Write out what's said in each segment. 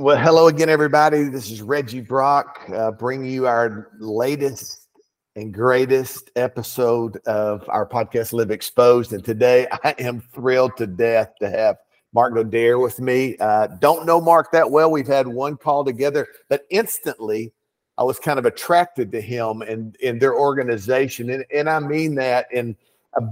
Well, hello again, everybody. This is Reggie Brock, uh, bringing you our latest and greatest episode of our podcast, Live Exposed. And today I am thrilled to death to have Mark Godaire with me. Uh, don't know Mark that well. We've had one call together, but instantly I was kind of attracted to him and in their organization. And, and I mean that in a,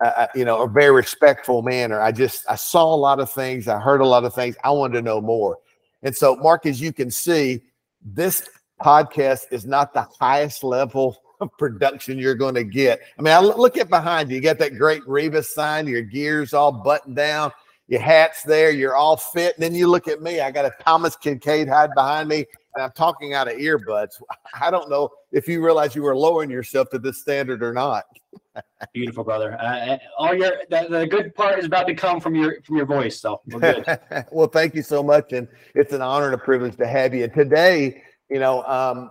a, you know, a very respectful manner. I just, I saw a lot of things. I heard a lot of things. I wanted to know more. And so, Mark, as you can see, this podcast is not the highest level of production you're going to get. I mean, I look at behind you. You got that great Rebus sign, your gears all buttoned down your hat's there, you're all fit. And then you look at me, I got a Thomas Kinkade hide behind me, and I'm talking out of earbuds. I don't know if you realize you were lowering yourself to this standard or not. Beautiful, brother. Uh, all your the, the, good part is about to come from your from your voice. So well, thank you so much, and it's an honor and a privilege to have you today. You know, um,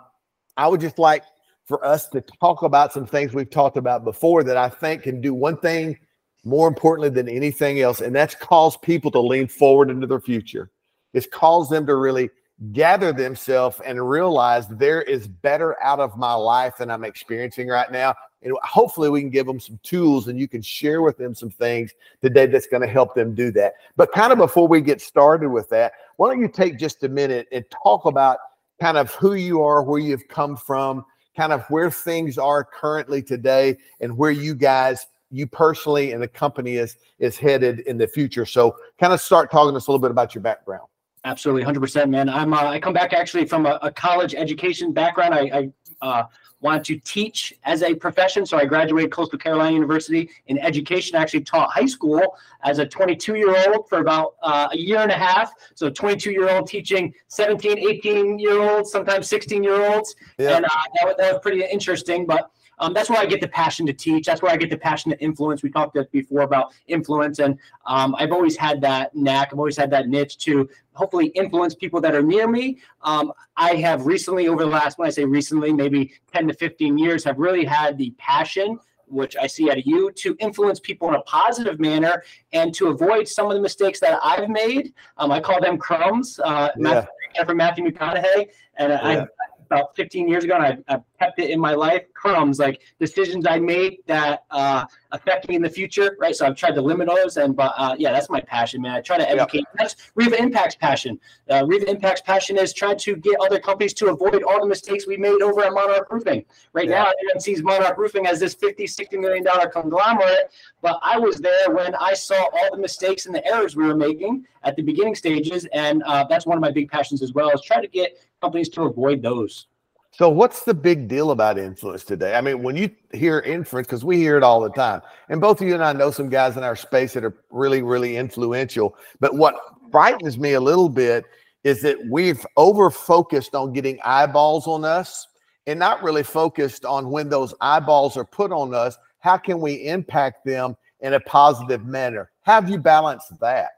I would just like for us to talk about some things we've talked about before that I think can do one thing more importantly than anything else, and that's caused people to lean forward into their future. It's caused them to really gather themselves and realize there is better out of my life than I'm experiencing right now. And hopefully we can give them some tools and you can share with them some things today that's going to help them do that. But kind of before we get started with that, why don't you take just a minute and talk about kind of who you are, where you've come from, kind of where things are currently today, and where you guys you personally and the company is is headed in the future. So, kind of start talking to us a little bit about your background. Absolutely, hundred percent, man. I'm uh, I come back actually from a, a college education background. I, I uh, wanted to teach as a profession, so I graduated Coastal Carolina University in education. I actually taught high school as a 22 year old for about uh, a year and a half. So 22 year old teaching 17, 18 year olds, sometimes 16 year olds, yeah. and uh, that, that was pretty interesting. But um, that's where I get the passion to teach. That's where I get the passion to influence. We talked before about influence, and um, I've always had that knack. I've always had that niche to hopefully influence people that are near me. Um, I have recently, over the last, when I say recently, maybe 10 to 15 years, have really had the passion which I see out of you, to influence people in a positive manner and to avoid some of the mistakes that I've made. Um, I call them crumbs. Uh, yeah. Matthew, from Matthew McConaughey, and yeah. I, about 15 years ago, and I've, I've, kept it in my life. Crumbs, like decisions I made that uh, affect me in the future, right? So I've tried to limit those, and but uh, yeah, that's my passion, man. I try to educate. That's Reeva Impact's passion. Uh, Reeva Impact's passion is trying to get other companies to avoid all the mistakes we made over at Monarch Roofing. Right yeah. now, everyone sees Monarch Roofing as this 50, 60 million dollar conglomerate, but I was there when I saw all the mistakes and the errors we were making at the beginning stages, and uh, that's one of my big passions as well. Is try to get companies to avoid those. So, what's the big deal about influence today? I mean, when you hear influence, because we hear it all the time, and both of you and I know some guys in our space that are really, really influential. But what frightens me a little bit is that we've over focused on getting eyeballs on us and not really focused on when those eyeballs are put on us, how can we impact them in a positive manner? Have you balanced that?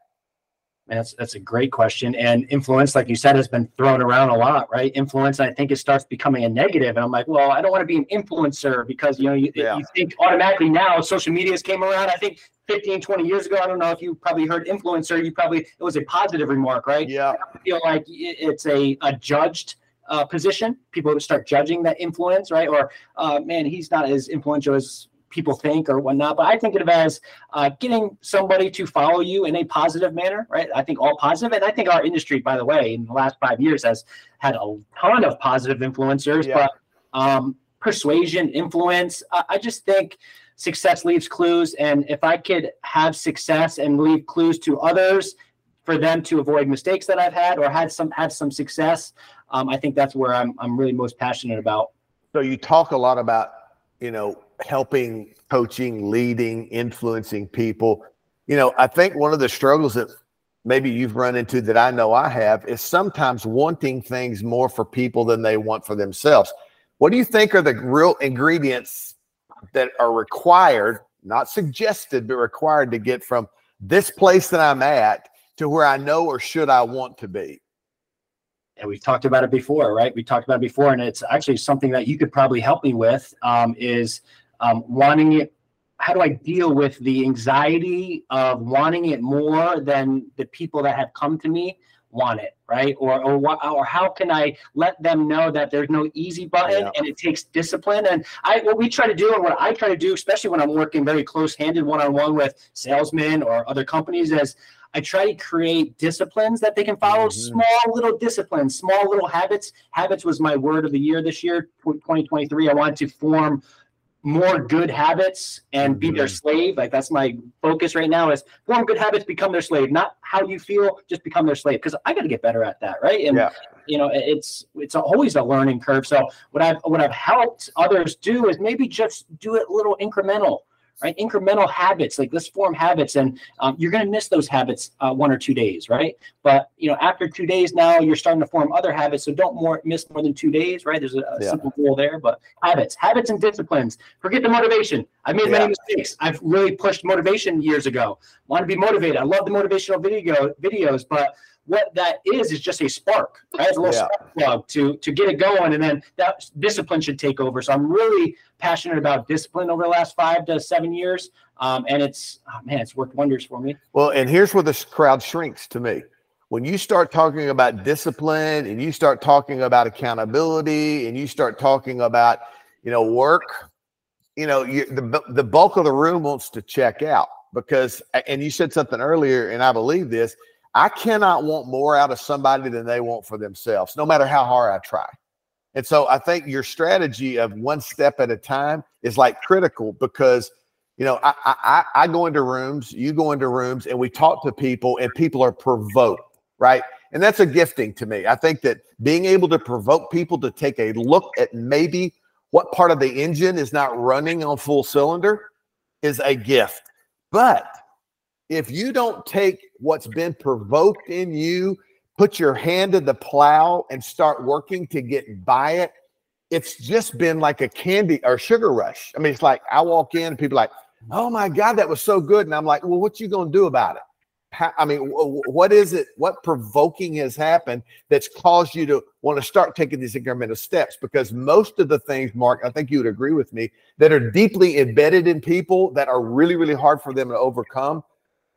That's that's a great question. And influence, like you said, has been thrown around a lot, right? Influence, I think it starts becoming a negative. And I'm like, well, I don't want to be an influencer because you know you, yeah. you think automatically now social medias came around. I think 15, 20 years ago, I don't know if you probably heard influencer, you probably it was a positive remark, right? Yeah. I feel like it's a, a judged uh, position. People start judging that influence, right? Or uh, man, he's not as influential as people think or whatnot. But I think of it as uh, getting somebody to follow you in a positive manner, right? I think all positive, and I think our industry, by the way, in the last five years has had a ton of positive influencers. Yeah. But um, persuasion, influence, I, I just think success leaves clues, and if I could have success and leave clues to others for them to avoid mistakes that I've had or had some have some success, um, I think that's where I'm I'm really most passionate about. So you talk a lot about you know helping, coaching, leading, influencing people. You know, I think one of the struggles that maybe you've run into that I know I have is sometimes wanting things more for people than they want for themselves. What do you think are the real ingredients that are required, not suggested, but required to get from this place that I'm at to where I know or should I want to be? and we've talked about it before, right? We talked about it before, and it's actually something that you could probably help me with. Um, is um, wanting it how do I deal with the anxiety of wanting it more than the people that have come to me want it, right? Or or what or how can I let them know that there's no easy button yeah. and it takes discipline? And I what we try to do and what I try to do, especially when I'm working very close-handed one-on-one with salesmen or other companies, is I try to create disciplines that they can follow, mm-hmm. small little disciplines, small little habits. Habits was my word of the year this year, 2023. I wanted to form more good habits and be their mm-hmm. slave. Like that's my focus right now is form good habits, become their slave. Not how you feel, just become their slave. Because I got to get better at that, right? And yeah. you know, it's it's always a learning curve. So what I've what I've helped others do is maybe just do it a little incremental right? Incremental habits, like let's form habits, and um, you're going to miss those habits uh, one or two days, right? But you know, after two days, now you're starting to form other habits, so don't more miss more than two days, right? There's a, a yeah. simple rule there, but habits, habits, and disciplines. Forget the motivation. I've made yeah. many mistakes. I've really pushed motivation years ago. Want to be motivated. I love the motivational video videos, but what that is is just a spark, right? It's a little yeah. spark plug to to get it going, and then that discipline should take over. So I'm really passionate about discipline over the last five to seven years, um, and it's oh man, it's worked wonders for me. Well, and here's where the crowd shrinks to me. When you start talking about discipline, and you start talking about accountability, and you start talking about you know work, you know you, the the bulk of the room wants to check out because, and you said something earlier, and I believe this I cannot want more out of somebody than they want for themselves, no matter how hard I try. And so I think your strategy of one step at a time is like critical because, you know, I, I, I go into rooms, you go into rooms, and we talk to people, and people are provoked, right? And that's a gifting to me. I think that being able to provoke people to take a look at maybe what part of the engine is not running on full cylinder is a gift. But if you don't take what's been provoked in you, put your hand to the plow and start working to get by it, it's just been like a candy or sugar rush. I mean, it's like I walk in, people like, "Oh my God, that was so good," and I'm like, "Well, what you gonna do about it?" How, I mean, what is it? What provoking has happened that's caused you to want to start taking these incremental steps? Because most of the things, Mark, I think you would agree with me, that are deeply embedded in people that are really, really hard for them to overcome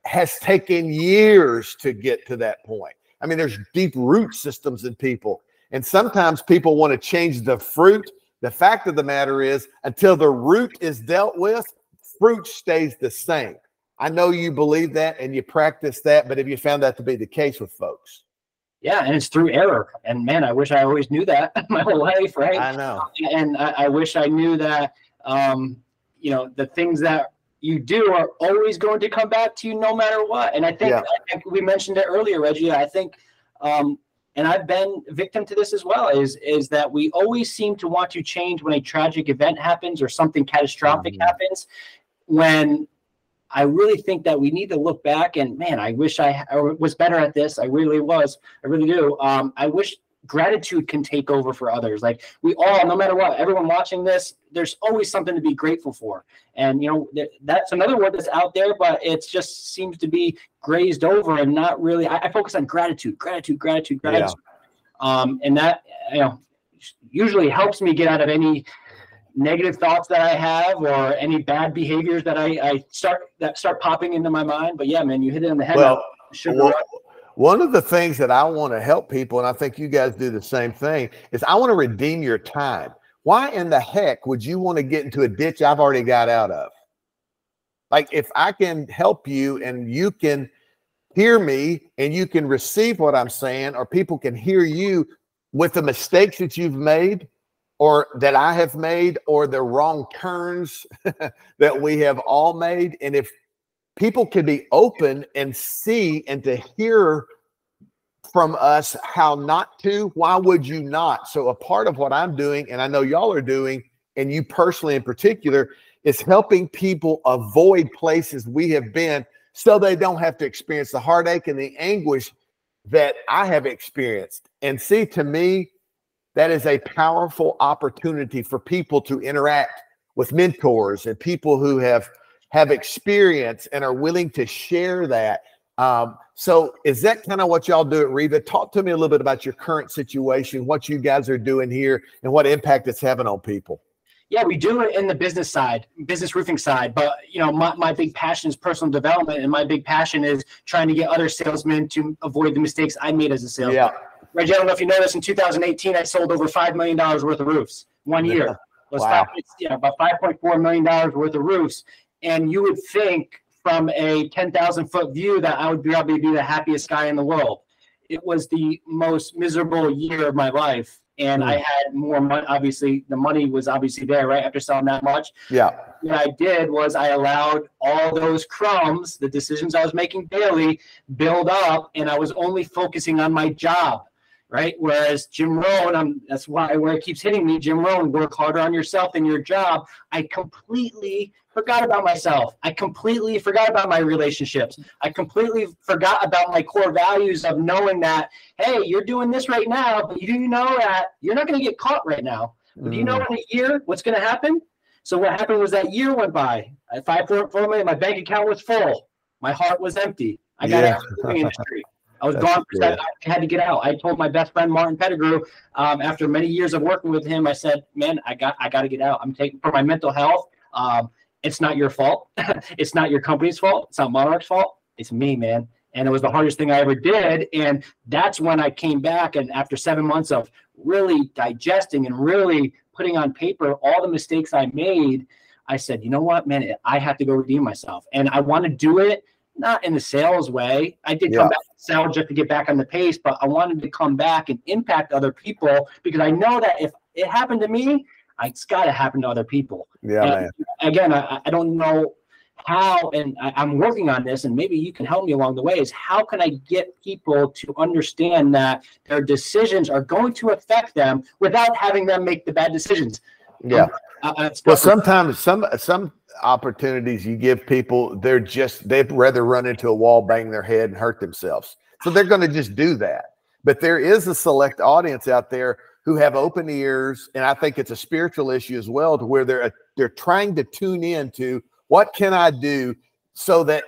has taken years to get to that point. I mean, there's deep root systems in people. And sometimes people want to change the fruit. The fact of the matter is, until the root is dealt with, fruit stays the same. I know you believe that and you practice that, but have you found that to be the case with folks? Yeah, and it's through error. And man, I wish I always knew that my whole life, right? I know. And I, I wish I knew that, um, you know, the things that you do are always going to come back to you no matter what. And I think, yeah. I think we mentioned it earlier, Reggie. I think, um, and I've been victim to this as well. Is is that we always seem to want to change when a tragic event happens or something catastrophic mm-hmm. happens. When I really think that we need to look back and man, I wish I, I was better at this. I really was. I really do. Um, I wish gratitude can take over for others. Like we all, no matter what, everyone watching this, there's always something to be grateful for. And you know, th- that's another word that's out there, but it just seems to be grazed over and not really. I, I focus on gratitude, gratitude, gratitude, gratitude. Yeah. Um, and that you know usually helps me get out of any negative thoughts that I have or any bad behaviors that I, I start that start popping into my mind. But yeah, man, you hit it on the head. Well, well one of the things that I want to help people, and I think you guys do the same thing, is I want to redeem your time. Why in the heck would you want to get into a ditch I've already got out of? Like, if I can help you and you can hear me and you can receive what I'm saying, or people can hear you with the mistakes that you've made or that I have made, or the wrong turns that we have all made. And if people can be open and see and to hear from us how not to why would you not? So a part of what i'm doing and i know y'all are doing and you personally in particular is helping people avoid places we have been so they don't have to experience the heartache and the anguish that i have experienced. And see to me that is a powerful opportunity for people to interact with mentors and people who have have experience and are willing to share that. Um, so is that kind of what y'all do at Reeva? Talk to me a little bit about your current situation, what you guys are doing here, and what impact it's having on people. yeah, we do it in the business side, business roofing side. But you know, my, my big passion is personal development, and my big passion is trying to get other salesmen to avoid the mistakes I made as a salesman. Yeah. Reggie, I don't know if you know this. In 2018, I sold over five million dollars worth of roofs one year. Yeah. Was wow. five, yeah, about 5.4 million dollars worth of roofs, and you would think from a 10,000 foot view that I would probably be the happiest guy in the world. It was the most miserable year of my life and mm. I had more money. Obviously, the money was obviously there, right? After selling that much. Yeah. What I did was I allowed all those crumbs, the decisions I was making daily, build up, and I was only focusing on my job, right? Whereas Jim Rohn, I'm, that's why where it keeps hitting me. Jim Rohn, work harder on yourself and your job. I completely forgot about myself. I completely forgot about my relationships. I completely forgot about my core values of knowing that, hey, you're doing this right now, but you know that you're not going to get caught right now. But do you know mm. in a year what's going to happen? So what happened was that year went by. Five four four million, my bank account was full. My heart was empty. I got yeah. out of the industry. I was That's gone for I had to get out. I told my best friend Martin Pettigrew, um, after many years of working with him, I said, "Man, I got I got to get out. I'm taking for my mental health. Um, it's not your fault. it's not your company's fault. It's not Monarch's fault. It's me, man. And it was the hardest thing I ever did. And that's when I came back. And after seven months of really digesting and really putting on paper all the mistakes I made, I said, you know what, man, I have to go redeem myself. And I want to do it not in the sales way. I did yeah. come back to sell just to get back on the pace, but I wanted to come back and impact other people because I know that if it happened to me, it's got to happen to other people. Yeah. again, I, I don't know how, and I, I'm working on this, and maybe you can help me along the way. Is how can I get people to understand that their decisions are going to affect them without having them make the bad decisions? Yeah. Uh, well, sometimes some some opportunities you give people, they're just they'd rather run into a wall, bang their head, and hurt themselves. So they're going to just do that. But there is a select audience out there who have open ears, and I think it's a spiritual issue as well, to where they're they're trying to tune in to what can I do so that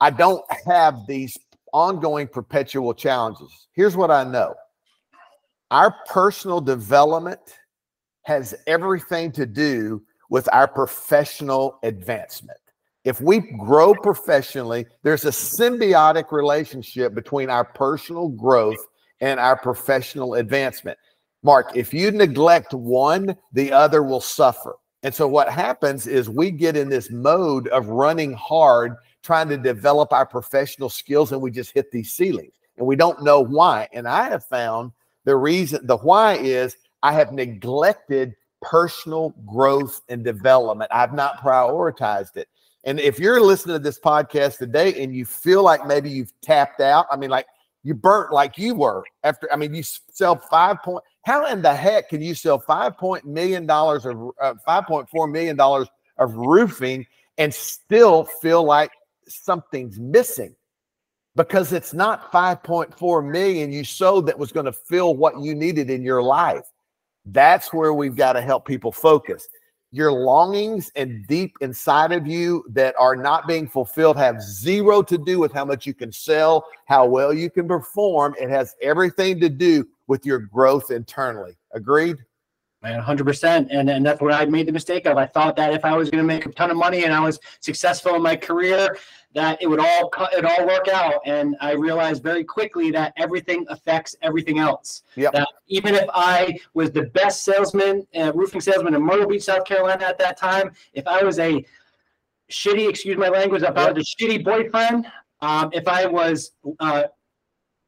I don't have these ongoing perpetual challenges. Here's what I know: our personal development has everything to do with our professional advancement. If we grow professionally, there's a symbiotic relationship between our personal growth and our professional advancement. Mark, if you neglect one, the other will suffer. And so what happens is we get in this mode of running hard, trying to develop our professional skills, and we just hit these ceilings and we don't know why. And I have found the reason, the why is I have neglected personal growth and development. I've not prioritized it. And if you're listening to this podcast today and you feel like maybe you've tapped out, I mean, like you burnt like you were after, I mean, you sell five point, how in the heck can you sell five point million dollars of uh, five point four million dollars of roofing and still feel like something's missing? Because it's not 5.4 million you sold that was going to fill what you needed in your life. That's where we've got to help people focus. Your longings and deep inside of you that are not being fulfilled have zero to do with how much you can sell, how well you can perform. It has everything to do with your growth internally. Agreed? Man, 100%. And, and that's what I made the mistake of. I thought that if I was going to make a ton of money and I was successful in my career, that it would all it all work out. And I realized very quickly that everything affects everything else. Yep. That even if I was the best salesman, uh, roofing salesman in Myrtle Beach, South Carolina at that time, if I was a shitty, excuse my language, if I was a shitty boyfriend, um, if I was uh,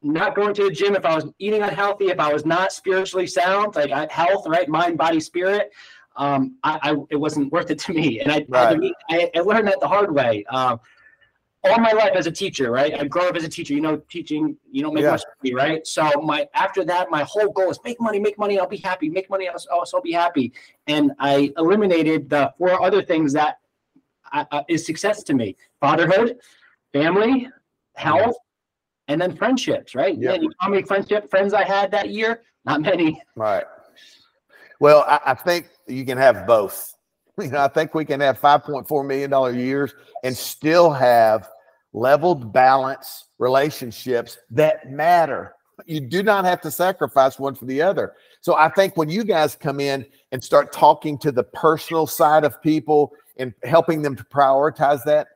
not going to the gym, if I was eating unhealthy, if I was not spiritually sound, like I, health, right, mind, body, spirit, um, I, I, it wasn't worth it to me. And I, right. I, I, learned that the hard way. Um, all my life as a teacher, right? I grew up as a teacher. You know, teaching, you don't make yeah. much money, right? So my after that, my whole goal is make money, make money, I'll be happy. Make money, I'll also be happy. And I eliminated the four other things that uh, is success to me: fatherhood, family, health, and then friendships, right? Yeah. You how many friendship friends I had that year? Not many. Right. Well, I, I think you can have both. You know, I think we can have five point four million dollar years and still have leveled balance relationships that matter. you do not have to sacrifice one for the other. So I think when you guys come in and start talking to the personal side of people and helping them to prioritize that,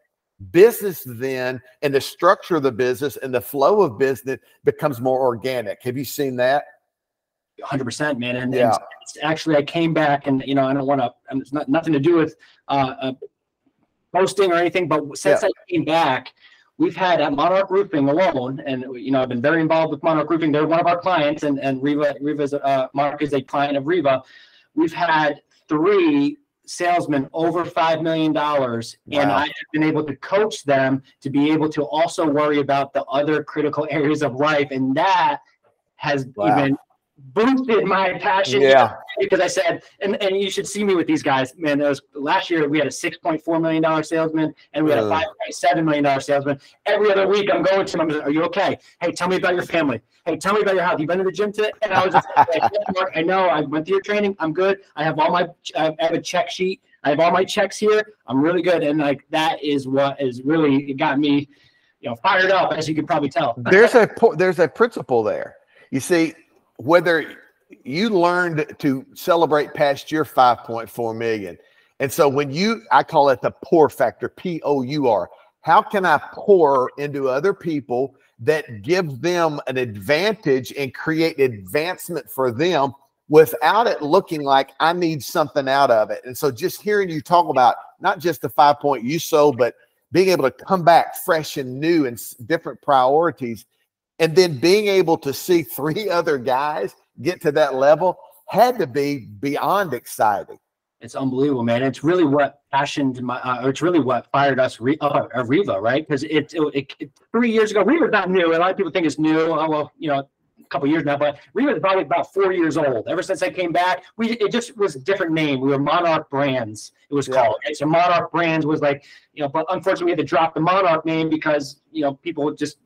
business then and the structure of the business and the flow of business becomes more organic. Have you seen that? 100% man and, yeah. and actually i came back and you know i don't want to it's not nothing to do with uh, uh posting or anything but since yeah. i came back we've had at monarch roofing alone and you know i've been very involved with monarch roofing they're one of our clients and and Reeva Reeva's uh mark is a client of Reeva we've had three salesmen over $5 million. Wow. And I have been able to coach them to be able to also worry about the other critical areas of life. And that has wow. even boosted my passion. Yeah. Because I said, and, and you should see me with these guys, man. That was last year we had a six point four million dollar salesman and we had a five point seven million dollar salesman. Every other week I'm going to them. I'm like, are you okay? Hey, tell me about your family. Hey, tell me about your house. You been to the gym today? And I was just like, I know. I went through your training. I'm good. I have all my. I have a check sheet. I have all my checks here. I'm really good. And like that is what is really got me, you know, fired up as you can probably tell. there's a there's a principle there. You see, whether you learned to celebrate past your 5.4 million. And so when you, I call it the pour factor, P O U R. How can I pour into other people that give them an advantage and create advancement for them without it looking like I need something out of it? And so just hearing you talk about not just the five point you sold, but being able to come back fresh and new and different priorities and then being able to see three other guys get to that level had to be beyond exciting. It's unbelievable, man. It's really what passioned my, uh, it's really what fired us, Re- uh, Reeva, right? Because it, it, it, three years ago, Reeva's not new. A lot of people think it's new. Oh, well, you know, a couple years now, but Reeva is probably about four years old. Ever since I came back, we it just was a different name. We were Monarch Brands. It was yeah. called. Right? So Monarch Brands was like, you know, but unfortunately we had to drop the Monarch name because you know people just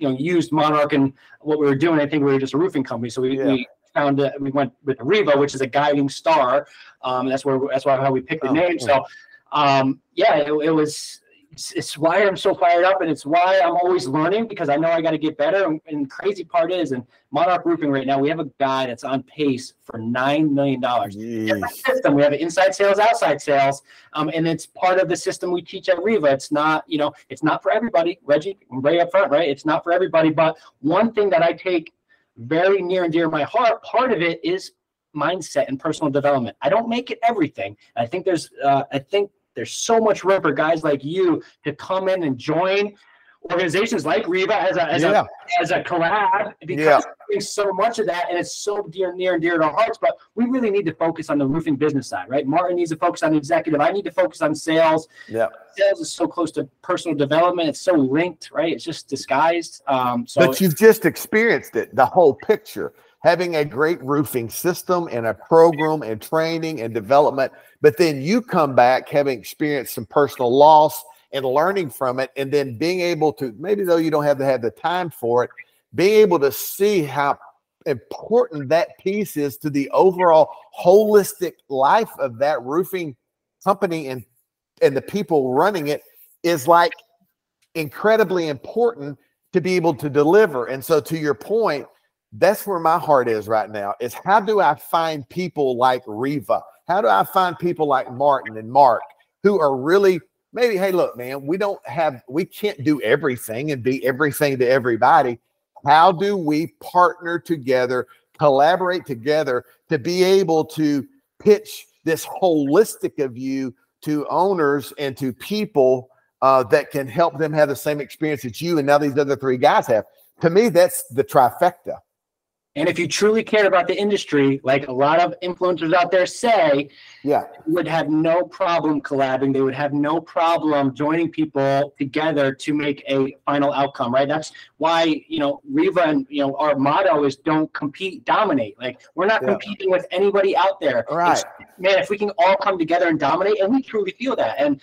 you know used Monarch and what we were doing. I think we were just a roofing company, so we, yeah. we found it. We went with Reeva, which is a guiding star. Um, that's where that's why how we picked the oh, name. So um, yeah, it, it was it's, why I'm so fired up, and it's why I'm always learning because I know I got to get better. And, and crazy part is, and Monarch Roofing right now, we have a guy that's on pace for nine million dollars. System we have inside sales, outside sales, um, and it's part of the system we teach at Reeva. It's not, you know, it's not for everybody. Reggie, right up front, right? It's not for everybody. But one thing that I take very near and dear to my heart, part of it is mindset and personal development. I don't make it everything. I think there's, uh, I think there's so much room for guys like you to come in and join organizations like Reeva as a as yeah. a as a collab because yeah. so much of that and it's so dear near and dear to our hearts. But we really need to focus on the roofing business side, right? Martin needs to focus on executive. I need to focus on sales. Yeah. Sales is so close to personal development. It's so linked, right? It's just disguised. Um, so but you've just experienced it, the whole picture having a great roofing system and a program and training and development. But then you come back having experienced some personal loss and learning from it, and then being able to, maybe though you don't have to have the time for it, being able to see how important that piece is to the overall holistic life of that roofing company and and the people running it is like incredibly important to be able to deliver. And so to your point, that's where my heart is right now is how do I find people like Reeva? How do I find people like Martin and Mark who are really maybe, hey, look, man, we don't have, we can't do everything and be everything to everybody. How do we partner together, collaborate together to be able to pitch this holistic of you to owners and to people uh, that can help them have the same experience that you and now these other three guys have? To me, that's the trifecta. And if you truly cared about the industry, like a lot of influencers out there say, yeah, would have no problem collabing. They would have no problem joining people together to make a final outcome, right? That's why, you know, Reeva and, you know, our motto is don't compete, dominate. Like we're not yeah. competing with anybody out there. Right. It's, man, if we can all come together and dominate, and we truly feel that. And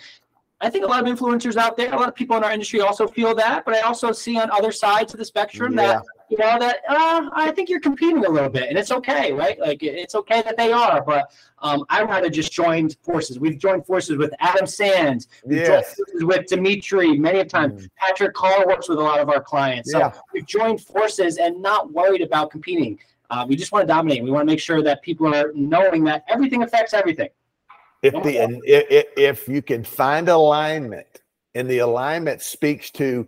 I think a lot of influencers out there, a lot of people in our industry also feel that, but I also see on other sides of the spectrum yeah. that you know that uh, I think you're competing a little bit, and it's okay, right? Like it's okay that they are, but um, I'd rather just join forces. We've joined forces with Adam Sands, we've Yes. with Dimitri many a time. Mm. Patrick Carr works with a lot of our clients, so Yeah. we've joined forces and not worried about competing. Uh, we just want to dominate. We want to make sure that people are knowing that everything affects everything. if the and i- i- if you can find alignment and the alignment speaks to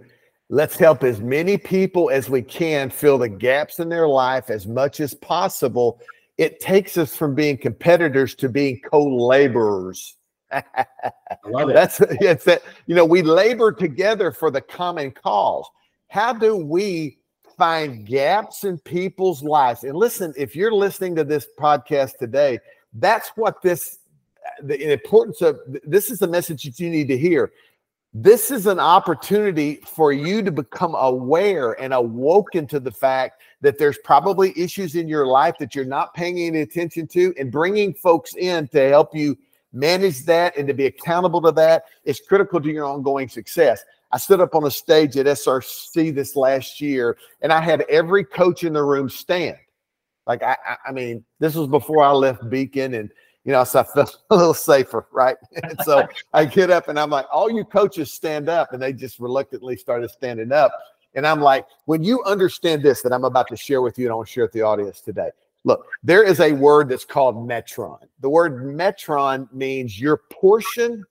let's help as many people as we can fill the gaps in their life as much as possible. It takes us from being competitors to being co-laborers. I love it. that's it's that you know we labor together for the common cause. How do we find gaps in people's lives? And listen if you're listening to this podcast today that's what this the importance of this is the message that you need to hear this is an opportunity for you to become aware and awoken to the fact that there's probably issues in your life that you're not paying any attention to and bringing folks in to help you manage that and to be accountable to that is critical to your ongoing success. I stood up on a stage at SRC this last year and I had every coach in the room stand. Like I, I, mean, this was before I left Beacon and you know, so I felt a little safer, right? And so I get up and I'm like, all you coaches stand up, and they just reluctantly started standing up. And I'm like, when you understand this that I'm about to share with you, and I want to share with the audience today. Look, there is a word that's called metron. The word metron means your portion,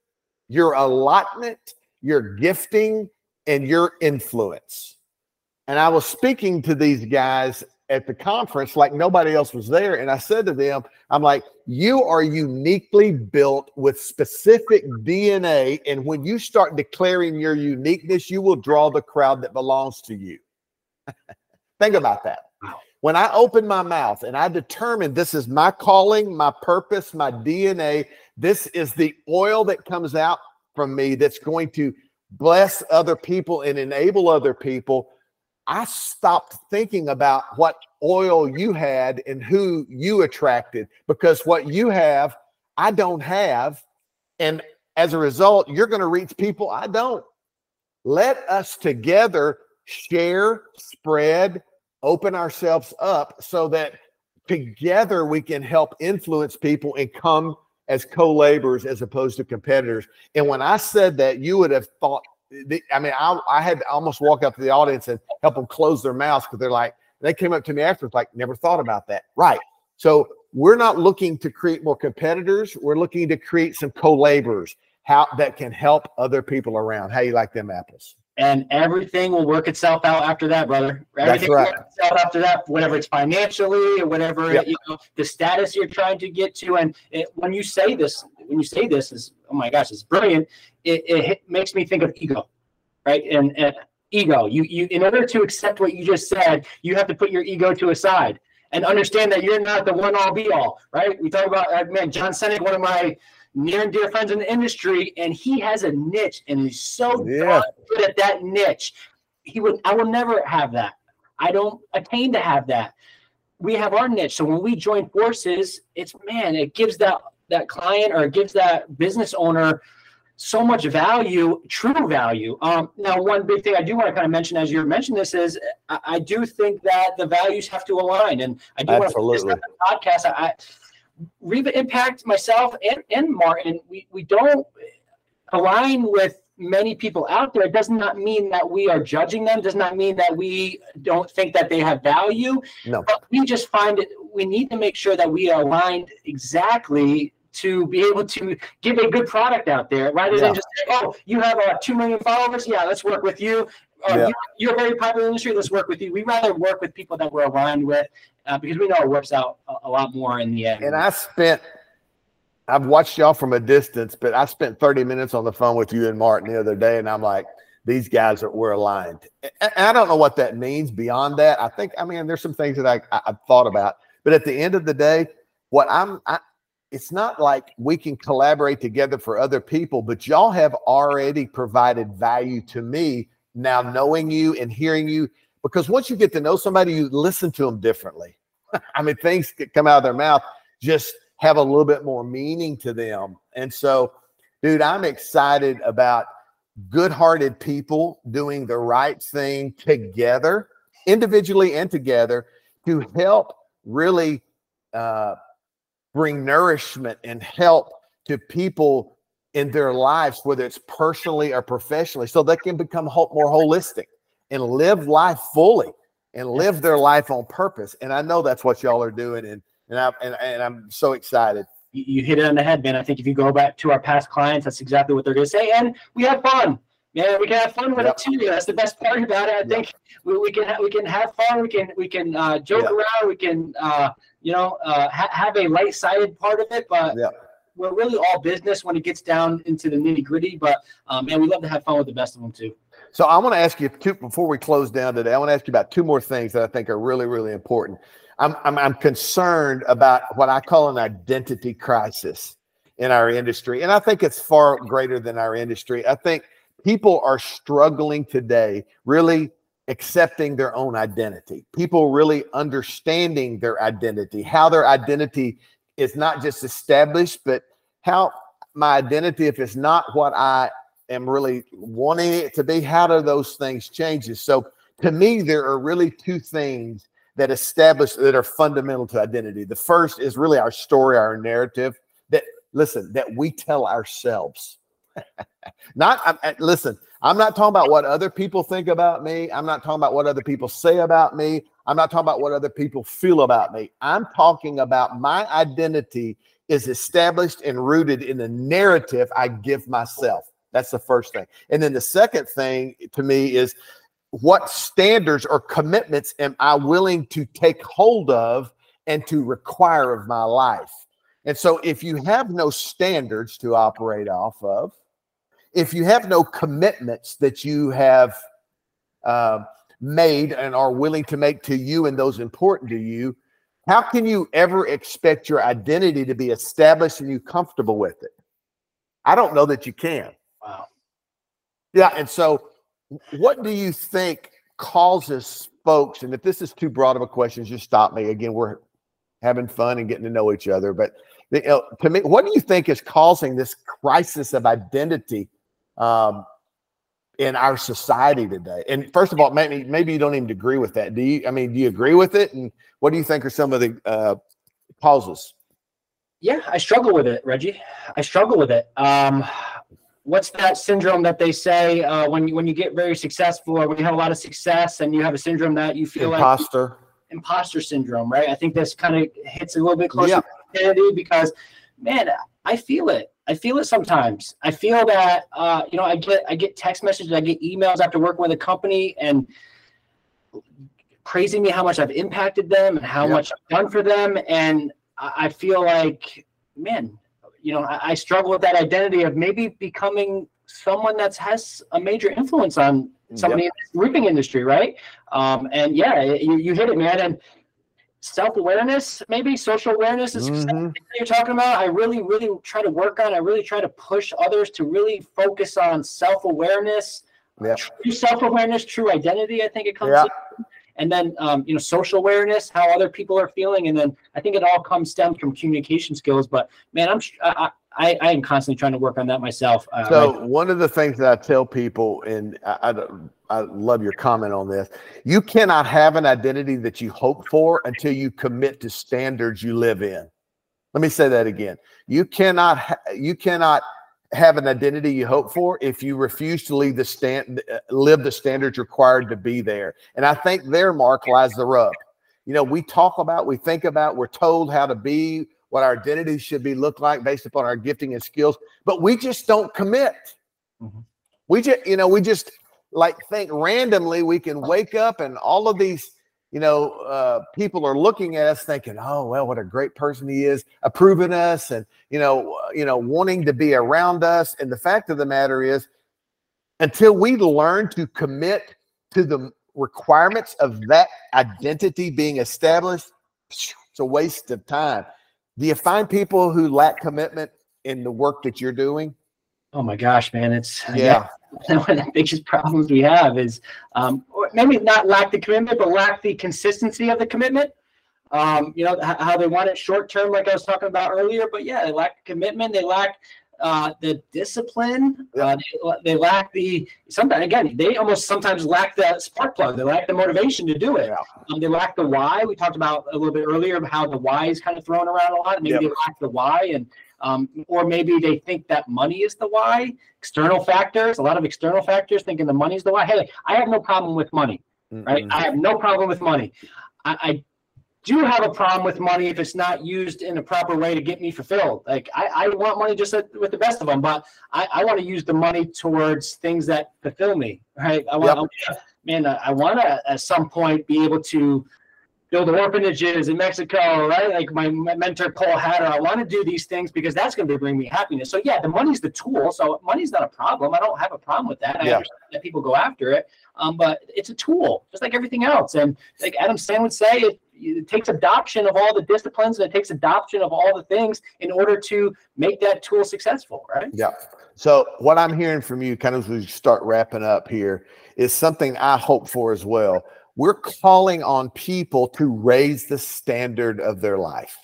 your allotment, your gifting, and your influence. And I was speaking to these guys at the conference like nobody else was there. And I said to them, I'm like, you are uniquely built with specific DNA. And when you start declaring your uniqueness, you will draw the crowd that belongs to you. Think about that. When I open my mouth and I determine this is my calling, my purpose, my DNA, this is the oil that comes out from me that's going to bless other people and enable other people. I stopped thinking about what oil you had and who you attracted because what you have, I don't have. And as a result, you're going to reach people I don't. Let us together share, spread, open ourselves up so that together we can help influence people and come as co-laborers as opposed to competitors. And when I said that, you would have thought I mean, I, I had to almost walk up to the audience and help them close their mouths because they're like, they came up to me afterwards, like, never thought about that. Right. So we're not looking to create more competitors. We're looking to create some co-laborers how that can help other people around. How you like them apples? and everything will work itself out after that, brother. Everything right. will work itself after that, whatever it's financially or whatever Yep. you know, the status you're trying to get to. And it, when you say this, when you say this, is oh my gosh, it's brilliant. It, it makes me think of ego, right? And, and ego. You you in order to accept what you just said, you have to put your ego to a side and understand that you're not the one all be all, right? We talk about uh, man, John Senek, one of my near and dear friends in the industry, and he has a niche and he's so Yeah. good at that niche. He would I will never have that. I don't attain to have that. We have our niche. So when we join forces, it's man, it gives that that client or gives that business owner so much value, true value. Um, now, one big thing I do want to kind of mention as you mentioned this is I, I do think that the values have to align, and I do want to Absolutely. put this on the podcast. I, I Reeva Impact, myself, and and Martin, we we don't align with many people out there. It does not mean that we are judging them. Does not mean that we don't think that they have value. No. But we just find it. We need to make sure that we are aligned exactly to be able to give a good product out there rather Yeah. than just say, oh, you have uh, 2 million followers. Yeah, let's work with you. Or Yeah. you, you're very popular industry. Let's work with you. We rather work with people that we're aligned with uh, because we know it works out a, a lot more in the end. And I spent, I've watched y'all from a distance, but I spent 30 minutes on the phone with you and Martin the other day, and I'm like, these guys are we're aligned. And I don't know what that means beyond that. I think, I mean, there's some things that I, I, I've thought about, but at the end of the day, what I'm, I, it's not like we can collaborate together for other people, but y'all have already provided value to me now knowing you and hearing you. Because once you get to know somebody, you listen to them differently. I mean, things that come out of their mouth just have a little bit more meaning to them. And so, dude, I'm excited about good hearted people doing the right thing together individually and together to help really uh, bring nourishment and help to people in their lives, whether it's personally or professionally, so they can become more holistic and live life fully and live their life on purpose. And I know that's what y'all are doing, and and I and, and I'm so excited. You, you hit it on the head, man. I think if you go back to our past clients, that's exactly what they're going to say, and we have fun. Yeah, we can have fun with yep. it too. That's the best part about it. I yep. think we, we can we can have fun. We can we can uh, joke yep. around. We can uh, you know uh, ha- have a light sided part of it, but we're really all business when it gets down into the nitty gritty. But um, man, we love to have fun with the best of them too. So I want to ask you two before we close down today. I want to ask you about two more things that I think are really really important. I'm I'm, I'm concerned about what I call an identity crisis in our industry, and I think it's far greater than our industry. I think people are struggling today really accepting their own identity. People really understanding their identity how their identity is not just established but how my identity if it's not what i am really wanting it to be how do those things change? So to me there are really two things that establish that are fundamental to identity. The first is really our story our narrative that listen that we tell ourselves not I'm, eh, listen. I'm not talking about what other people think about me. I'm not talking about what other people say about me. I'm not talking about what other people feel about me. I'm talking about my identity is established and rooted in the narrative I give myself. That's the first thing. And then the second thing to me is what standards or commitments am I willing to take hold of and to require of my life? And so if you have no standards to operate off of, if you have no commitments that you have uh, made and are willing to make to you and those important to you, how can you ever expect your identity to be established and you comfortable with it? I don't know that you can. Wow. Yeah. And so, what do you think causes folks, and if this is too broad of a question, just stop me. Again, we're having fun and getting to know each other. But you know, to me, what do you think is causing this crisis of identity um, in our society today. And first of all, maybe maybe you don't even agree with that. Do you? I mean, do you agree with it? And what do you think are some of the uh, causes? Yeah, I struggle with it, Reggie. I struggle with it. Um, what's that syndrome that they say uh, when you when you get very successful or when you have a lot of success and you have a syndrome that you feel imposter. like imposter Imposter syndrome, right? I think this kind of hits a little bit closer yeah. to identity because, man, I feel it. I feel it sometimes. I feel that uh, you know I get I get text messages, I get emails after working with a company and praising me how much I've impacted them and how much I've done for them, and I feel like man, you know I, I struggle with that identity of maybe becoming someone that has a major influence on somebody yep. in the roofing industry, right? Um, and yeah, you, you hit it, man. And self-awareness maybe social awareness is mm-hmm. you're talking about i really really try to work on i really try to push others to really focus on self-awareness yeah. true self-awareness true identity i think it comes yeah. and then um, you know social awareness how other people are feeling and then i think it all comes stems from communication skills but man i'm I, I, I am constantly trying to work on that myself. Uh, so one of the things that I tell people, and I, I, I love your comment on this, you cannot have an identity that you hope for until you commit to standards you live in. Let me say that again. You cannot ha- you cannot have an identity you hope for if you refuse to leave the stand uh, live the standards required to be there. And I think there, Mark, lies the rub. You know, we talk about, we think about, we're told how to be, what our identity should be look like based upon our gifting and skills, but we just don't commit. Mm-hmm. We just, you know, we just like think randomly we can wake up and all of these, you know, uh, people are looking at us thinking, oh, well, what a great person he is, approving us and, you know, uh, you know, wanting to be around us. And the fact of the matter is, until we learn to commit to the requirements of that identity being established, it's a waste of time. Do you find people who lack commitment in the work that you're doing? Oh my gosh, man, it's yeah. yeah one of the biggest problems we have is um, maybe not lack the commitment, but lack the consistency of the commitment. Um, you know how they want it short term, like I was talking about earlier. But yeah, they lack commitment. They lack uh, the discipline. Uh, they, they, lack the sometimes again they almost sometimes lack the spark plug. They lack the motivation to do it. Um, they lack the why. We talked about a little bit earlier about how the why is kind of thrown around a lot. Maybe yep. they lack the why, and um, or maybe they think that money is the why. External factors, a lot of external factors, thinking the money is the why. Hey, I have no problem with money. Mm-hmm. Right? I have no problem with money. I, I do have a problem with money if it's not used in a proper way to get me fulfilled. Like I, I want money just with the best of them, but I, I want to use the money towards things that fulfill me. Right? I want, yep. man, I want to at some point be able to build orphanages in Mexico, right? Like my, my mentor Paul Hatter. I want to do these things because that's going to bring me happiness. So yeah, the money's the tool. So money's not a problem. I don't have a problem with that. I yeah. understand that people go after it, um, but it's a tool, just like everything else. And like Adam Sand would say, it, it takes adoption of all the disciplines and it takes adoption of all the things in order to make that tool successful, right? Yeah. So what I'm hearing from you, kind of as we start wrapping up here, is something I hope for as well. We're calling on people to raise the standard of their life.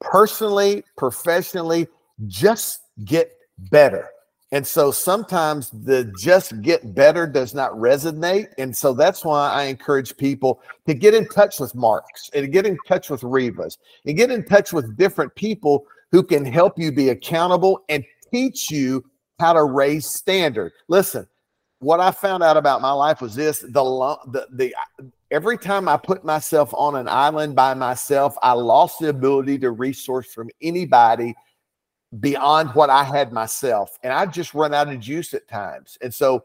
Personally, professionally, just get better. And so sometimes the just get better does not resonate. And so that's why I encourage people to get in touch with Marks and get in touch with Reevas and get in touch with different people who can help you be accountable and teach you how to raise standard. Listen, what I found out about my life was this the, the, the, every time I put myself on an island by myself, I lost the ability to resource from anybody beyond what I had myself. And I just run out of juice at times. And so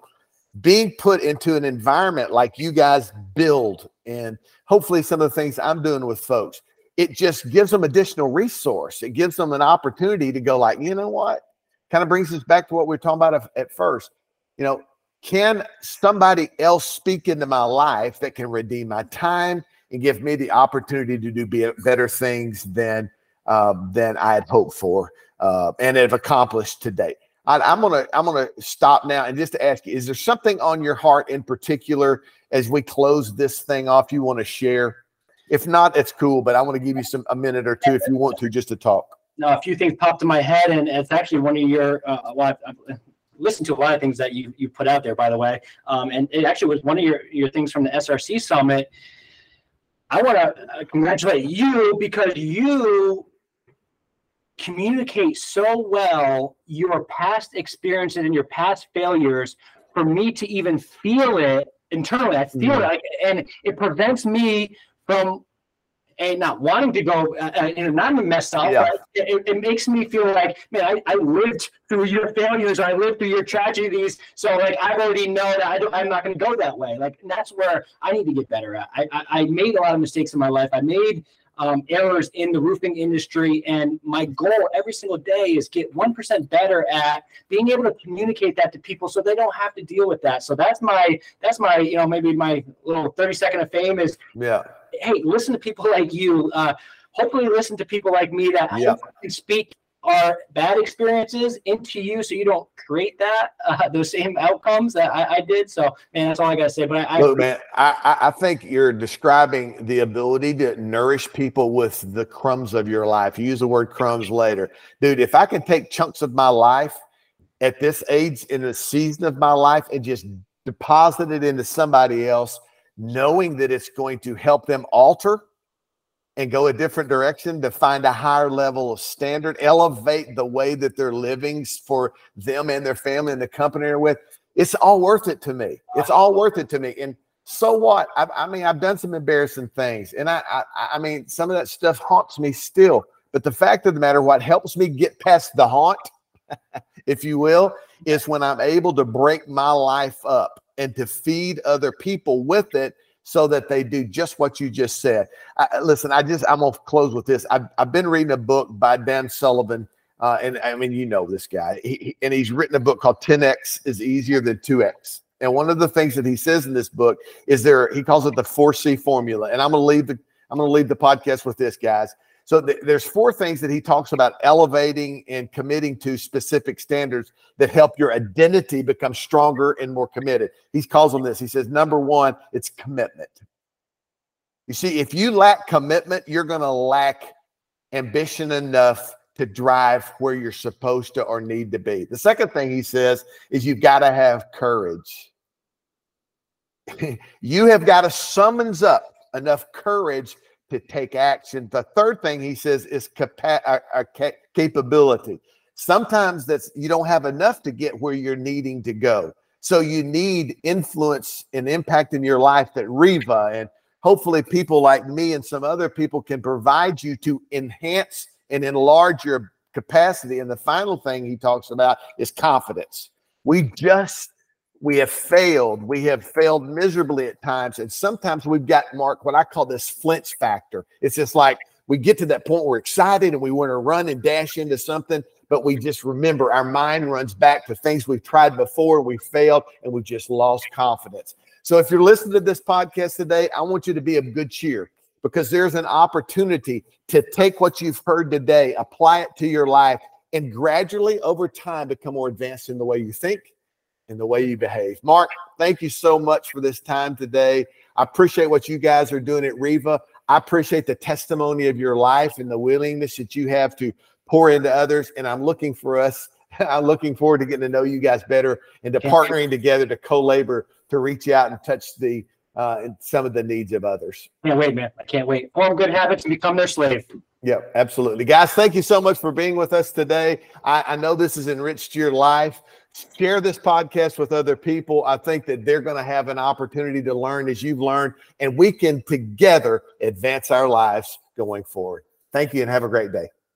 being put into an environment like you guys build and hopefully some of the things I'm doing with folks, it just gives them additional resource. It gives them an opportunity to go like, you know what? Kind of brings us back to what we are talking about at first. You know, can somebody else speak into my life that can redeem my time and give me the opportunity to do better things than um, than I had hoped for? uh, and have accomplished to date. I, am gonna I'm gonna stop now and just to ask you: Is there something on your heart in particular as we close this thing off you want to share? If not, it's cool. But I want to give you some a minute or two if you want to just to talk. No, a few things popped in my head, and it's actually one of your. Uh, well, I've listened to a lot of things that you you put out there, by the way, um, and it actually was one of your your things from the SRC summit. I want to uh, congratulate you because you communicate so well your past experiences and your past failures for me to even feel it internally. I feel mm-hmm. it, and it prevents me from and not wanting to go uh, uh and not mess up. Yeah. It, it, makes me feel like, man, I, I lived through your failures, I lived through your tragedies. So like I already know that I don't, I'm not going to go that way. Like that's where I need to get better at. I, I, I made a lot of mistakes in my life. I made um, errors in the roofing industry. And my goal every single day is get 1% better at being able to communicate that to people so they don't have to deal with that. So that's my, that's my, you know, maybe my little 30 second of fame is, yeah. Hey, listen to people like you. Uh, hopefully listen to people like me that can speak are bad experiences into you so you don't create that uh, those same outcomes that I, I, did. So man that's all i gotta say but i, look man I, I think you're describing the ability to nourish people with the crumbs of your life. You use the word crumbs later. Dude if i can take chunks of my life at this age in a season of my life and just deposit it into somebody else knowing that it's going to help them alter and go a different direction to find a higher level of standard, elevate the way that they're living for them and their family and the company they're with. It's all worth it to me. It's all worth it to me. And so what? I, I mean, I've done some embarrassing things, and I, I, I mean, some of that stuff haunts me still. But the fact of the matter, what helps me get past the haunt, if you will, is when I'm able to break my life up and to feed other people with it so that they do just what you just said. I, listen, I just I'm gonna close with this. I've, I've been reading a book by Dan Sullivan, uh, and I mean you know this guy, he, and he's written a book called 10x is easier than 2x. And one of the things that he says in this book is there he calls it the 4C formula. And I'm gonna leave the I'm gonna leave the podcast with this, guys. So th- there's four things that he talks about elevating and committing to specific standards that help your identity become stronger and more committed. He calls them this. He says, number one, it's commitment. You see, if you lack commitment, you're going to lack ambition enough to drive where you're supposed to or need to be. The second thing he says is you've got to have courage. you have got to summons up enough courage to take action. The third thing he says is capa- uh, uh, ca- capability. Sometimes that's you don't have enough to get where you're needing to go. So you need influence and impact in your life that Reeva and hopefully people like me and some other people can provide you to enhance and enlarge your capacity. And the final thing he talks about is confidence. We just we have failed. We have failed miserably at times. And sometimes we've got, Mark, what I call this flinch factor. It's just like we get to that point we're excited and we want to run and dash into something, but we just remember our mind runs back to things we've tried before, we failed, and we just lost confidence. So if you're listening to this podcast today, I want you to be of good cheer because there's an opportunity to take what you've heard today, apply it to your life, and gradually over time become more advanced in the way you think in the way you behave. Mark, thank you so much for this time today. I appreciate what you guys are doing at Reeva. I appreciate the testimony of your life and the willingness that you have to pour into others. And I'm looking for us. I'm looking forward to getting to know you guys better and to partnering together to co-labor to reach out and touch the uh, and some of the needs of others. Can't wait, man. I can't wait. Form good habits and become their slave. Yeah, absolutely. Guys, thank you so much for being with us today. I, I know this has enriched your life share this podcast with other people. I think that they're going to have an opportunity to learn as you've learned, and we can together advance our lives going forward. Thank you and have a great day.